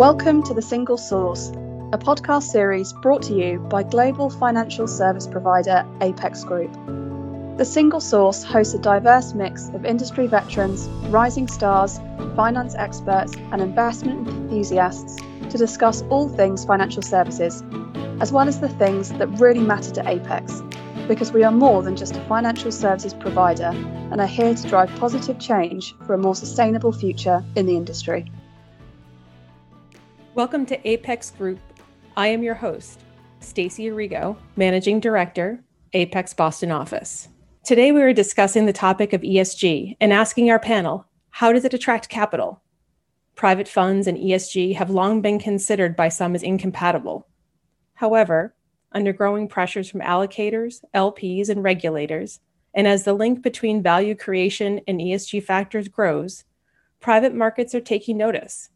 Welcome to The Single Source, a podcast series brought to you by global financial service provider Apex Group. The Single Source hosts a diverse mix of industry veterans, rising stars, finance experts, and investment enthusiasts to discuss all things financial services, as well as the things that really matter to Apex, because we are more than just a financial services provider and are here to drive positive change for a more sustainable future in the industry. Welcome to Apex Group. I am your host, Stacey Arrigo, Managing Director, Apex Boston office. Today we are discussing the topic of ESG and asking our panel, how does it attract capital? Private funds and ESG have long been considered by some as incompatible. However, under growing pressures from allocators, LPs, and regulators, and as the link between value creation and ESG factors grows, private markets are taking notice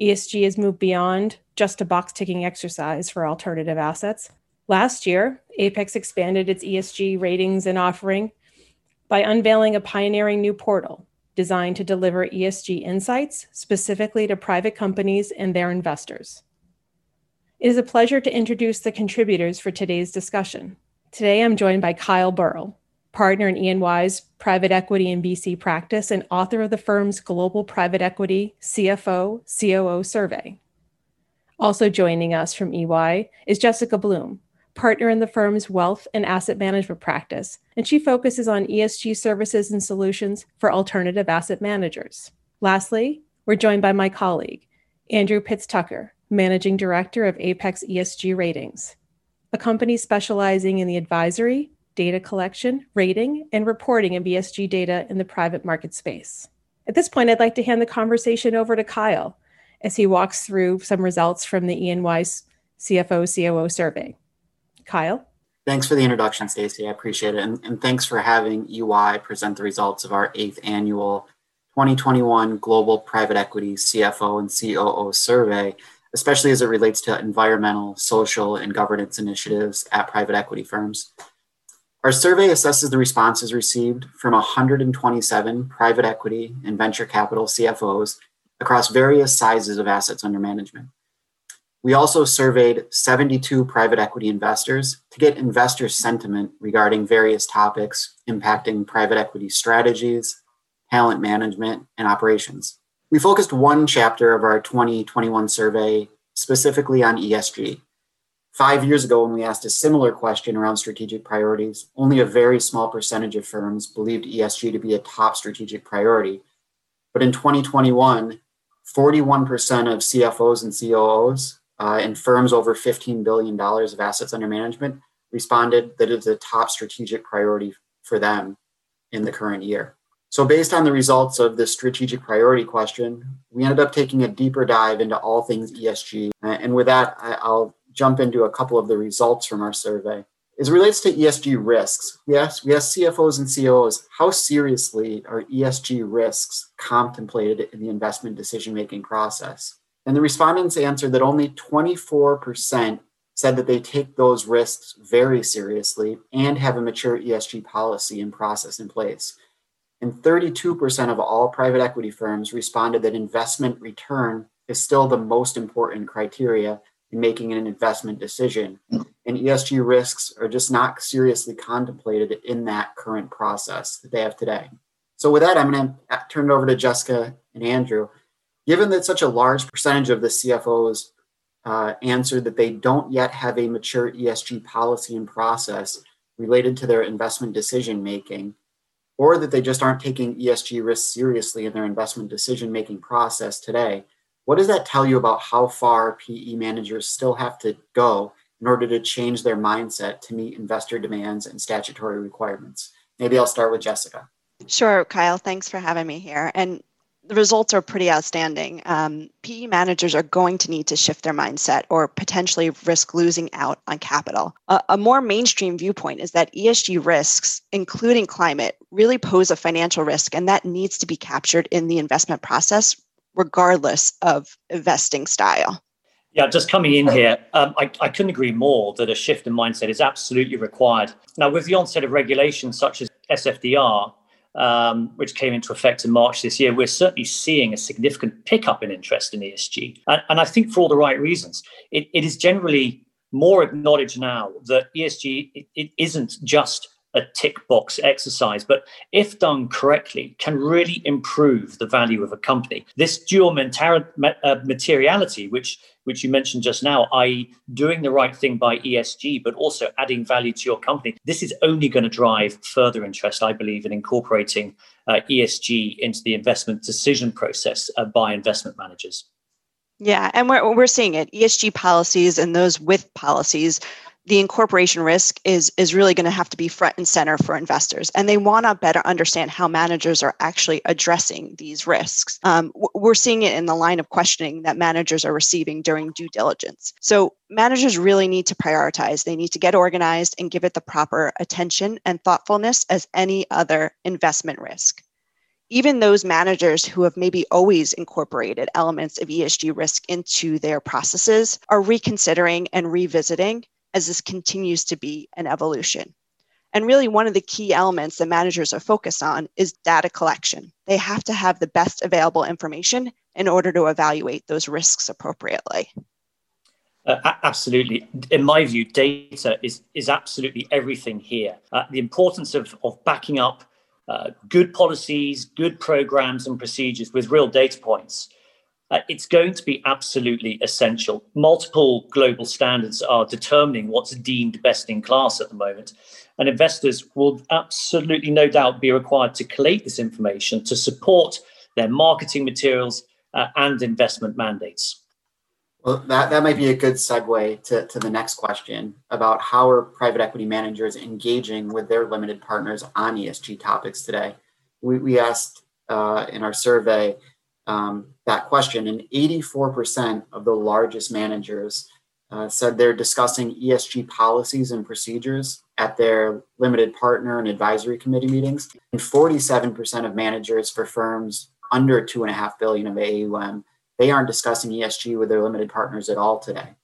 ESG has moved beyond just a box ticking exercise for alternative assets. Last year, Apex expanded its ESG ratings and offering by unveiling a pioneering new portal designed to deliver ESG insights specifically to private companies and their investors. It is a pleasure to introduce the contributors for today's discussion. Today, I'm joined by Kyle Burrell, partner in EY's private equity and VC practice, and author of the firm's Global Private Equity CFO COO survey. Also joining us from EY is Jessica Bloom, partner in the firm's wealth and asset management practice, and she focuses on ESG services and solutions for alternative asset managers. Lastly, we're joined by my colleague, Andrew Pitts Tucker, managing director of Apex ESG Ratings, a company specializing in the advisory, data collection, rating, and reporting of ESG data in the private market space. At this point, I'd like to hand the conversation over to Kyle as he walks through some results from the EY's CFO COO survey. Kyle? Thanks for the introduction, Stacey. I appreciate it. And, and thanks for having EY present the results of our eighth annual 2021 Global Private Equity CFO and COO survey, especially as it relates to environmental, social, and governance initiatives at private equity firms. Our survey assesses the responses received from 127 private equity and venture capital CFOs across various sizes of assets under management. We also surveyed 72 private equity investors to get investor sentiment regarding various topics impacting private equity strategies, talent management, and operations. We focused one chapter of our 2021 survey specifically on ESG, Five years ago, when we asked a similar question around strategic priorities, only a very small percentage of firms believed ESG to be a top strategic priority. But in 2021, 41% of CFOs and COOs uh, in firms over $15 billion of assets under management responded that it's a top strategic priority for them in the current year. So, based on the results of the strategic priority question, we ended up taking a deeper dive into all things ESG. And with that, I'll jump into a couple of the results from our survey. As it relates to ESG risks, we asked, we asked CFOs and COOs how seriously are ESG risks contemplated in the investment decision making process? And the respondents answered that only 24% said that they take those risks very seriously and have a mature ESG policy and process in place. And 32% of all private equity firms responded that investment return is still the most important criteria making an investment decision. And ESG risks are just not seriously contemplated in that current process that they have today. So, with that, I'm going to turn it over to Jessica and Andrew. Given that such a large percentage of the CFOs uh, answered that they don't yet have a mature ESG policy and process related to their investment decision making, or that they just aren't taking ESG risks seriously in their investment decision making process today, what does that tell you about how far PE managers still have to go in order to change their mindset to meet investor demands and statutory requirements? Maybe I'll start with Jessica. Sure, Kyle. Thanks for having me here. And the results are pretty outstanding. Um, PE managers are going to need to shift their mindset or potentially risk losing out on capital. A, a, more mainstream viewpoint is that ESG risks, including climate, really pose a financial risk, and that needs to be captured in the investment process regardless of investing style. Yeah, just coming in here, um, I, I couldn't agree more that a shift in mindset is absolutely required. Now, with the onset of regulations such as SFDR, um, which came into effect in March this year, we're certainly seeing a significant pickup in interest in ESG. And, and I think for all the right reasons. It, it is generally more acknowledged now that ESG it, it isn't just a tick box exercise, but if done correctly, can really improve the value of a company. This dual uh, materiality, which which you mentioned just now, i.e., doing the right thing by ESG, but also adding value to your company, this is only going to drive further interest, I believe, in incorporating uh, ESG into the investment decision process uh, by investment managers. Yeah, and we're, we're seeing it. ESG policies and those with policies the incorporation risk is is really going to have to be front and center for investors and they want to better understand how managers are actually addressing these risks. Um, we're seeing it in the line of questioning that managers are receiving during due diligence. So managers really need to prioritize. They need to get organized and give it the proper attention and thoughtfulness as any other investment risk. Even those managers who have maybe always incorporated elements of ESG risk into their processes are reconsidering and revisiting as this continues to be an evolution. And really, one of the key elements that managers are focused on is data collection. They have to have the best available information in order to evaluate those risks appropriately. Uh, absolutely. In my view, data is, is absolutely everything here. Uh, the importance of, of backing up uh, good policies, good programs, and procedures with real data points uh, it's going to be absolutely essential. Multiple global standards are determining what's deemed best in class at the moment. And investors will absolutely, no doubt, be required to collate this information to support their marketing materials uh, and investment mandates. Well, that, that might be a good segue to, to the next question about how are private equity managers engaging with their limited partners on ESG topics today. We, we asked uh, in our survey um, that question, and 84% of the largest managers uh, said they're discussing ESG policies and procedures at their limited partner and advisory committee meetings. And 47% of managers for firms under two and a half billion of AUM, they aren't discussing ESG with their limited partners at all today.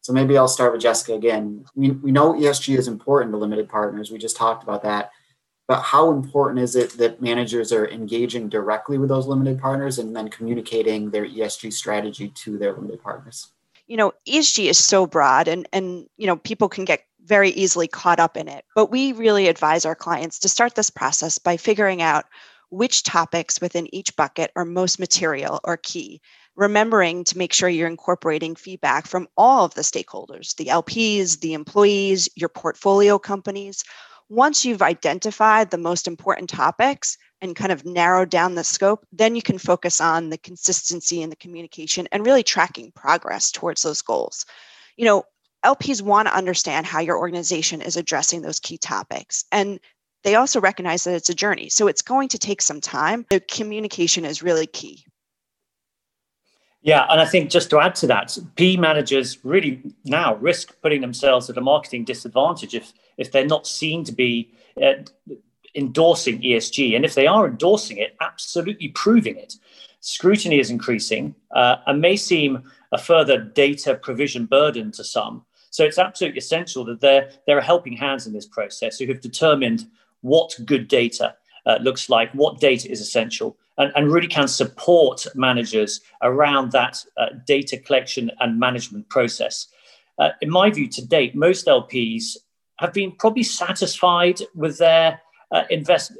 So maybe I'll start with Jessica again. We, we know ESG is important to limited partners. We just talked about that but how important is it that managers are engaging directly with those limited partners and then communicating their ESG strategy to their limited partners? You know, ESG is so broad and and you know, people can get very easily caught up in it. But we really advise our clients to start this process by figuring out which topics within each bucket are most material or key remembering to make sure you're incorporating feedback from all of the stakeholders the LPs, the employees, your portfolio companies, once you've identified the most important topics and kind of narrowed down the scope, then you can focus on the consistency and the communication and really tracking progress towards those goals. You know, LPs want to understand how your organization is addressing those key topics. And they also recognize that it's a journey. So it's going to take some time. The communication is really key. Yeah, and I think just to add to that, P managers really now risk putting themselves at a marketing disadvantage if if they're not seen to be uh, endorsing ESG, and if they are endorsing it, absolutely proving it. Scrutiny is increasing uh, and may seem a further data provision burden to some. So it's absolutely essential that there are helping hands in this process who have determined what good data uh, looks like, what data is essential, and, and really can support managers around that uh, data collection and management process. Uh, in my view, to date, most LPs have been probably satisfied with their uh, invest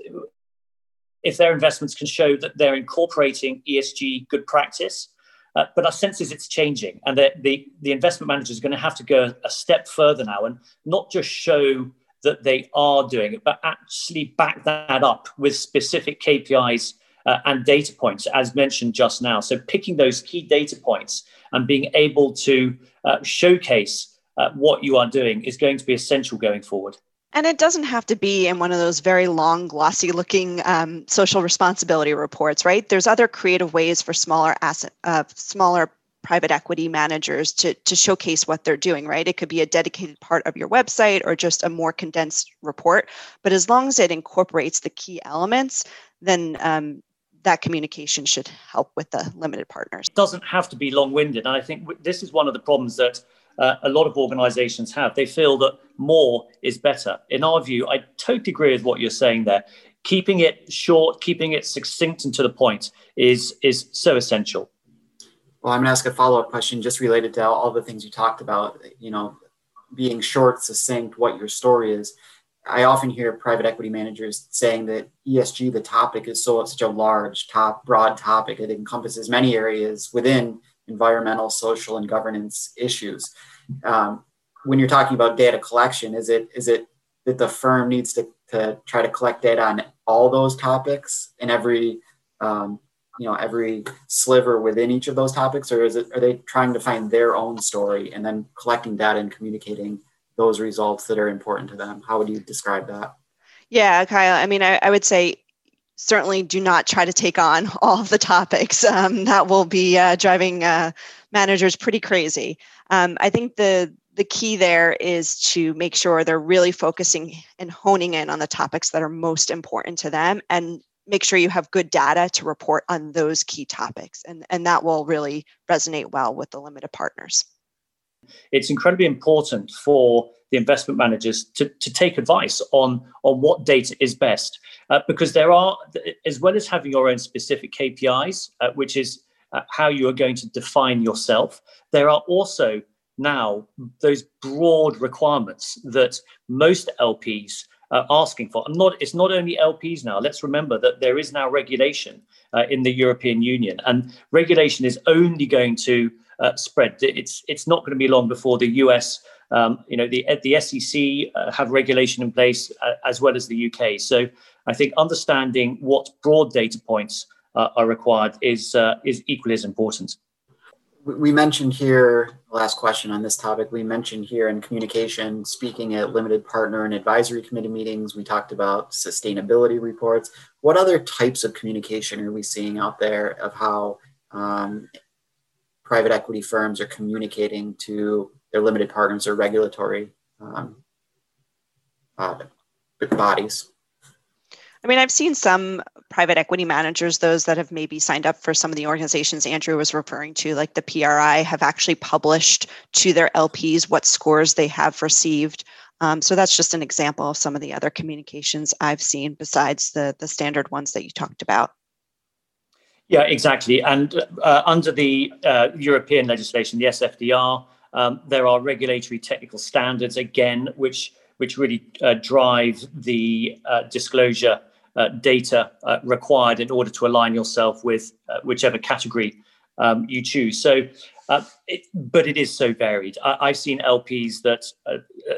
if their investments can show that they're incorporating ESG good practice. Uh, but our sense is it's changing, and the, the, the investment manager is going to have to go a step further now and not just show that they are doing it, but actually back that up with specific KPIs uh, and data points, as mentioned just now. So, picking those key data points and being able to uh, showcase uh, what you are doing is going to be essential going forward. And it doesn't have to be in one of those very long, glossy looking um, social responsibility reports, right? There's other creative ways for smaller asset, uh, smaller private equity managers to, to showcase what they're doing, right? It could be a dedicated part of your website or just a more condensed report. But as long as it incorporates the key elements, then um, that communication should help with the limited partners. It doesn't have to be long winded. And I think this is one of the problems that uh, a lot of organizations have. They feel that more is better. In our view, I totally agree with what you're saying there. keeping it short, keeping it succinct and to the point is is so essential. Well, I'm going to ask a follow up question just related to all the things you talked about. You know, being short, succinct, what your story is. I often hear private equity managers saying that ESG, the topic, is so such a large, top, broad topic. It encompasses many areas within environmental, social, and governance issues. Um, when you're talking about data collection, is it is it that the firm needs to, to try to collect data on all those topics in every um, you know every sliver within each of those topics, or is it are they trying to find their own story and then collecting data and communicating those results that are important to them? How would you describe that? Yeah, Kyle. I mean, I, I would say certainly do not try to take on all of the topics. Um, that will be uh, driving uh, managers pretty crazy. Um, I think the the key there is to make sure they're really focusing and honing in on the topics that are most important to them and make sure you have good data to report on those key topics and, and that will really resonate well with the limited partners it's incredibly important for the investment managers to, to take advice on, on what data is best. Uh, because there are, as well as having your own specific KPIs, uh, which is uh, how you are going to define yourself, there are also now those broad requirements that most LPs are asking for. And not, it's not only LPs now. Let's remember that there is now regulation uh, in the European Union, and regulation is only going to uh, spread. It's it's not going to be long before the US, um, you know, the the SEC uh, have regulation in place uh, as well as the UK. So I think understanding what broad data points uh, are required is uh, is equally as important. We mentioned here last question on this topic. We mentioned here in communication, speaking at limited partner and advisory committee meetings. We talked about sustainability reports. What other types of communication are we seeing out there of how um, private equity firms are communicating to their limited partners or regulatory um, uh, bodies. I mean, I've seen some private equity managers, those that have maybe signed up for some of the organizations Andrew was referring to, like the PRI, have actually published to their LPs what scores they have received. Um, so that's just an example of some of the other communications I've seen besides the, the standard ones that you talked about. Yeah, exactly. And uh, under the uh, European legislation, the SFDR, um, there are regulatory technical standards again, which which really uh, drive the uh, disclosure uh, data uh, required in order to align yourself with whichever category um, you choose. So, it, but it is so varied. I, have seen LPs that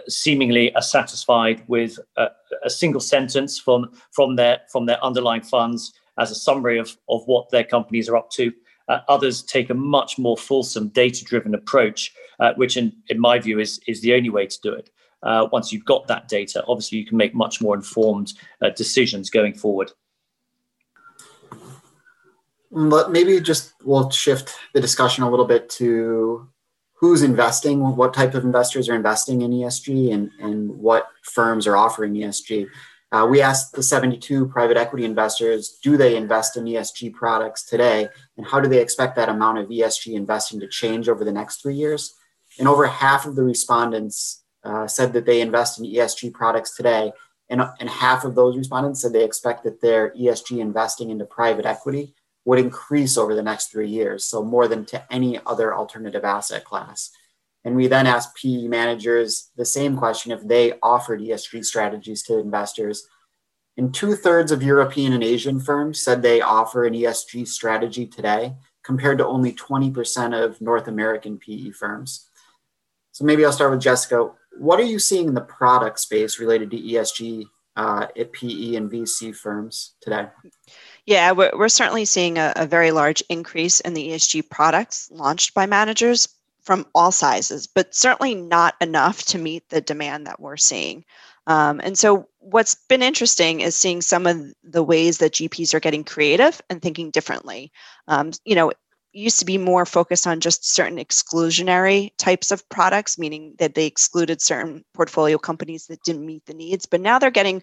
seemingly are satisfied with a single sentence from from their from their underlying funds as a summary of, of what their companies are up to. Uh, others take a much more fulsome data driven approach, uh, which, in, in my view, is, is the only way to do it. Uh, once you've got that data, obviously you can make much more informed uh, decisions going forward. But maybe just we'll shift the discussion a little bit to who's investing, what type of investors are investing in ESG, and, and what firms are offering ESG. Uh, we asked the 72 private equity investors do they invest in ESG products today? And how do they expect that amount of ESG investing to change over the next three years? And over half of the respondents uh, said that they invest in ESG products today. And, and half of those respondents said they expect that their ESG investing into private equity would increase over the next three years. So, more than to any other alternative asset class. And we then asked PE managers the same question if they offered ESG strategies to investors. And two thirds of European and Asian firms said they offer an ESG strategy today, compared to only 20% of North American PE firms. So maybe I'll start with Jessica. What are you seeing in the product space related to ESG uh, at PE and VC firms today? Yeah, we're, we're certainly seeing a, a very large increase in the ESG products launched by managers, from all sizes, but certainly not enough to meet the demand that we're seeing. Um, and so, what's been interesting is seeing some of the ways that GPs are getting creative and thinking differently. Um, you know, used to be more focused on just certain exclusionary types of products, meaning that they excluded certain portfolio companies that didn't meet the needs. But now they're getting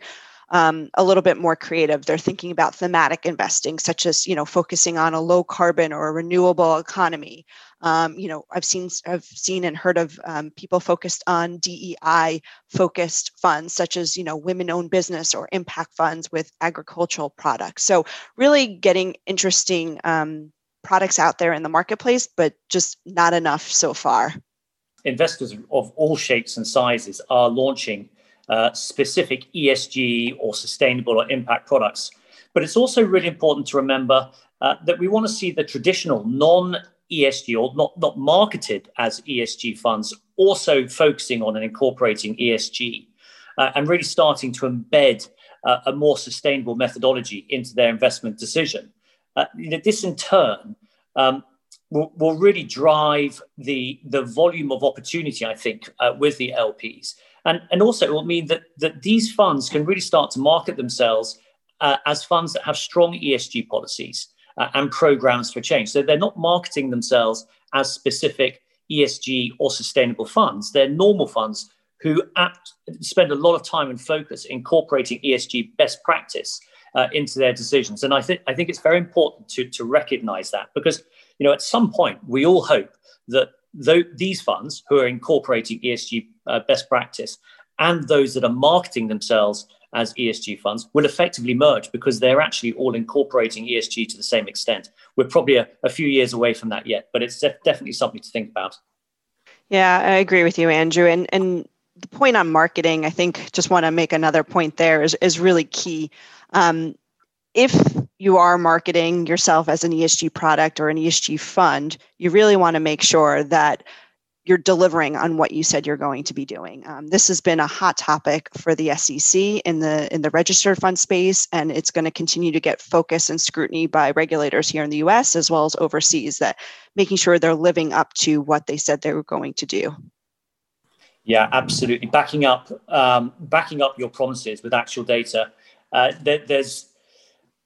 um, a little bit more creative. They're thinking about thematic investing, such as you know focusing on a low carbon or a renewable economy, Um, you know, I've seen I've seen and heard of um, people focused on DEI focused funds, such as you know women-owned business or impact funds with agricultural products. So really getting interesting um, products out there in the marketplace, but just not enough so far. Investors of all shapes and sizes are launching uh, specific ESG or sustainable or impact products. But it's also really important to remember uh, that we want to see the traditional non ESG or not, not marketed as ESG funds also focusing on and incorporating ESG uh, and really starting to embed uh, a more sustainable methodology into their investment decision. Uh, you know, this in turn um, will, will really drive the, the volume of opportunity, I think, uh, with the LPs. And, and also, it will mean that, that these funds can really start to market themselves uh, as funds that have strong ESG policies uh, and programs for change. So they're not marketing themselves as specific ESG or sustainable funds. They're normal funds who apt, spend a lot of time and focus incorporating ESG best practice uh, into their decisions. And I think I think it's very important to to recognize that because you know at some point we all hope that though these funds who are incorporating ESG uh, best practice and those that are marketing themselves as ESG funds will effectively merge because they're actually all incorporating ESG to the same extent. We're probably a, a few years away from that yet, but it's def- definitely something to think about. Yeah, I agree with you, Andrew. And and the point on marketing, I think, just want to make another point there is is really key. Um, if you are marketing yourself as an ESG product or an ESG fund, you really want to make sure that you're delivering on what you said you're going to be doing. Um, this has been a hot topic for the SEC in the in the registered fund space, and it's going to continue to get focus and scrutiny by regulators here in the U.S. as well as overseas. That making sure they're living up to what they said they were going to do. Yeah, absolutely. Backing up, um, backing up your promises with actual data. Uh, there, there's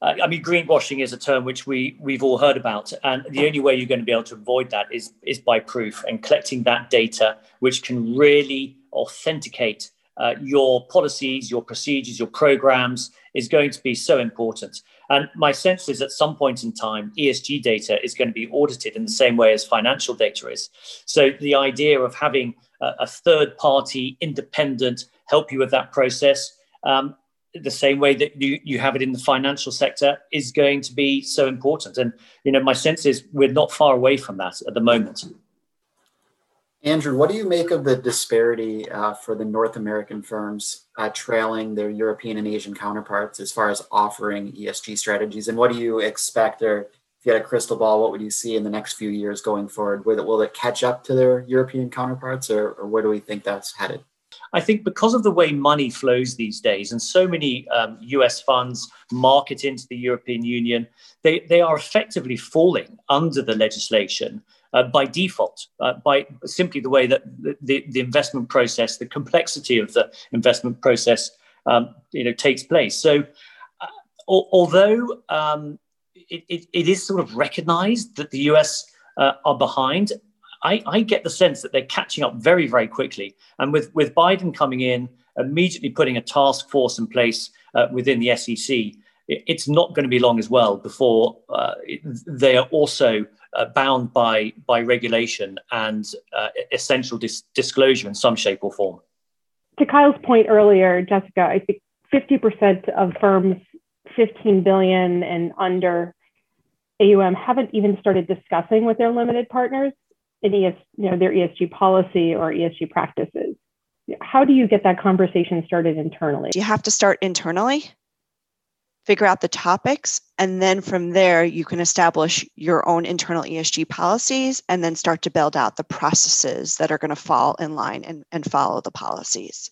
uh, I mean, greenwashing is a term which we we've all heard about, and the only way you're going to be able to avoid that is is by proof and collecting that data, which can really authenticate uh, your policies, your procedures, your programs, is going to be so important. And my sense is at some point in time, ESG data is going to be audited in the same way as financial data is. So the idea of having a, a third party, independent, help you with that process. Um, the same way that you, you have it in the financial sector is going to be so important. And, you know, my sense is we're not far away from that at the moment. Andrew, what do you make of the disparity uh, for the North American firms uh, trailing their European and Asian counterparts as far as offering ESG strategies? And what do you expect, or if you had a crystal ball, what would you see in the next few years going forward? Will it, will it catch up to their European counterparts, or, or where do we think that's headed? I think because of the way money flows these days, and so many um, US funds market into the European Union, they, they are effectively falling under the legislation uh, by default, uh, by simply the way that the, the investment process, the complexity of the investment process, um, you know, takes place. So, uh, although um, it, it, it is sort of recognized that the US uh, are behind, I, I get the sense that they're catching up very, very quickly. And with, with Biden coming in, immediately putting a task force in place uh, within the SEC, it, it's not going to be long as well before uh, they are also uh, bound by, by regulation and uh, essential dis- disclosure in some shape or form. To Kyle's point earlier, Jessica, I think 50% of firms 15 billion and under AUM haven't even started discussing with their limited partners in ES, you know, their ESG policy or ESG practices. How do you get that conversation started internally? You have to start internally, figure out the topics, and then from there, you can establish your own internal ESG policies and then start to build out the processes that are going to fall in line and, and follow the policies.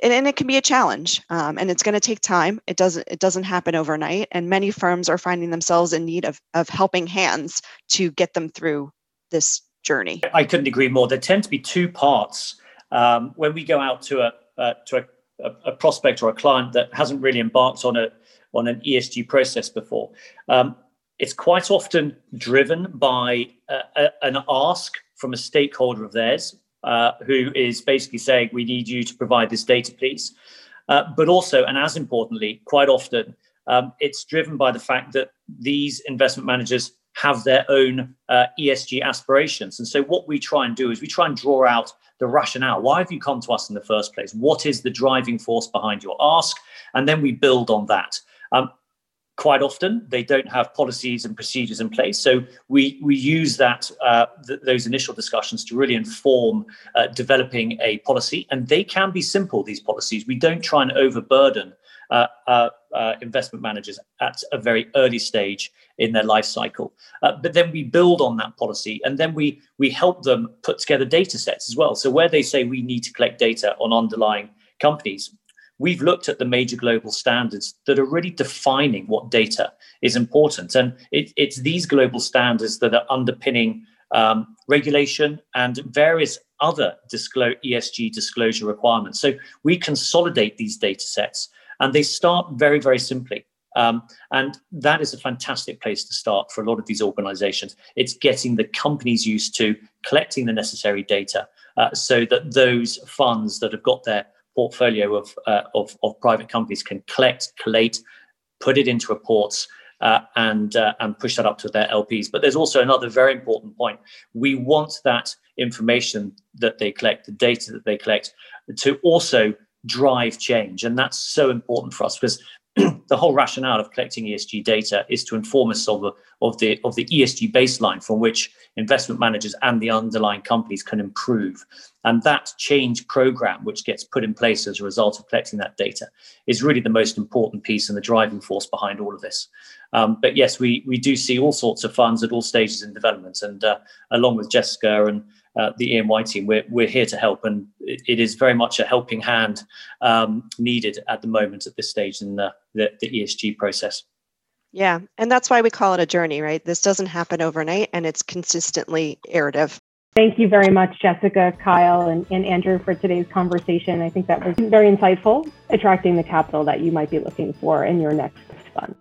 And, and, it can be a challenge um, and it's going to take time it doesn't it doesn't happen overnight and many firms are finding themselves in need of, of helping hands to get them through this journey. I couldn't agree more. There tend to be two parts um, when we go out to a uh, to a, a, prospect or a client that hasn't really embarked on a on an ESG process before. Um, it's quite often driven by a, an ask from a stakeholder of theirs uh, who is basically saying, "We need you to provide this data, please." Uh, but also, and as importantly, quite often, um, it's driven by the fact that these investment managers have their own uh, ESG aspirations. And so, what we try and do is we try and draw out the rationale. Why have you come to us in the first place? What is the driving force behind your ask? And then we build on that. Um, quite often, they don't have policies and procedures in place. So we we use that uh, th- those initial discussions to really inform uh, developing a policy, and they can be simple. These policies, we don't try and overburden uh, uh, uh, investment managers at a very early stage in their life cycle. Uh, but then we build on that policy and then we, we help them put together data sets as well. So where they say we need to collect data on underlying companies, we've looked at the major global standards that are really defining what data is important. And it, it's these global standards that are underpinning um, regulation and various other disclose, ESG disclosure requirements. So we consolidate these data sets and they start very, very simply. Um, and that is a fantastic place to start for a lot of these organizations. It's getting the companies used to collecting the necessary data uh, so that those funds that have got their portfolio of, uh, of, of, private companies can collect, collate, put it into reports. Uh, and uh, and push that up to their LPs. But there's also another very important point. We want that information that they collect, the data that they collect, to also drive change. And that's so important for us because the whole rationale of collecting ESG data is to inform us of the, of the of the ESG baseline from which investment managers and the underlying companies can improve. And that change program, which gets put in place as a result of collecting that data, is really the most important piece and the driving force behind all of this. Um, but yes, we we do see all sorts of funds at all stages in development, and uh, along with Jessica and uh, the EY team, we're, we're here to help. And it, it is very much a helping hand um, needed at the moment at this stage in the, the, the ESG process. Yeah, and that's why we call it a journey, right? This doesn't happen overnight and it's consistently iterative. Thank you very much, Jessica, Kyle, and, and Andrew, for today's conversation. I think that was very insightful, attracting the capital that you might be looking for in your next fund.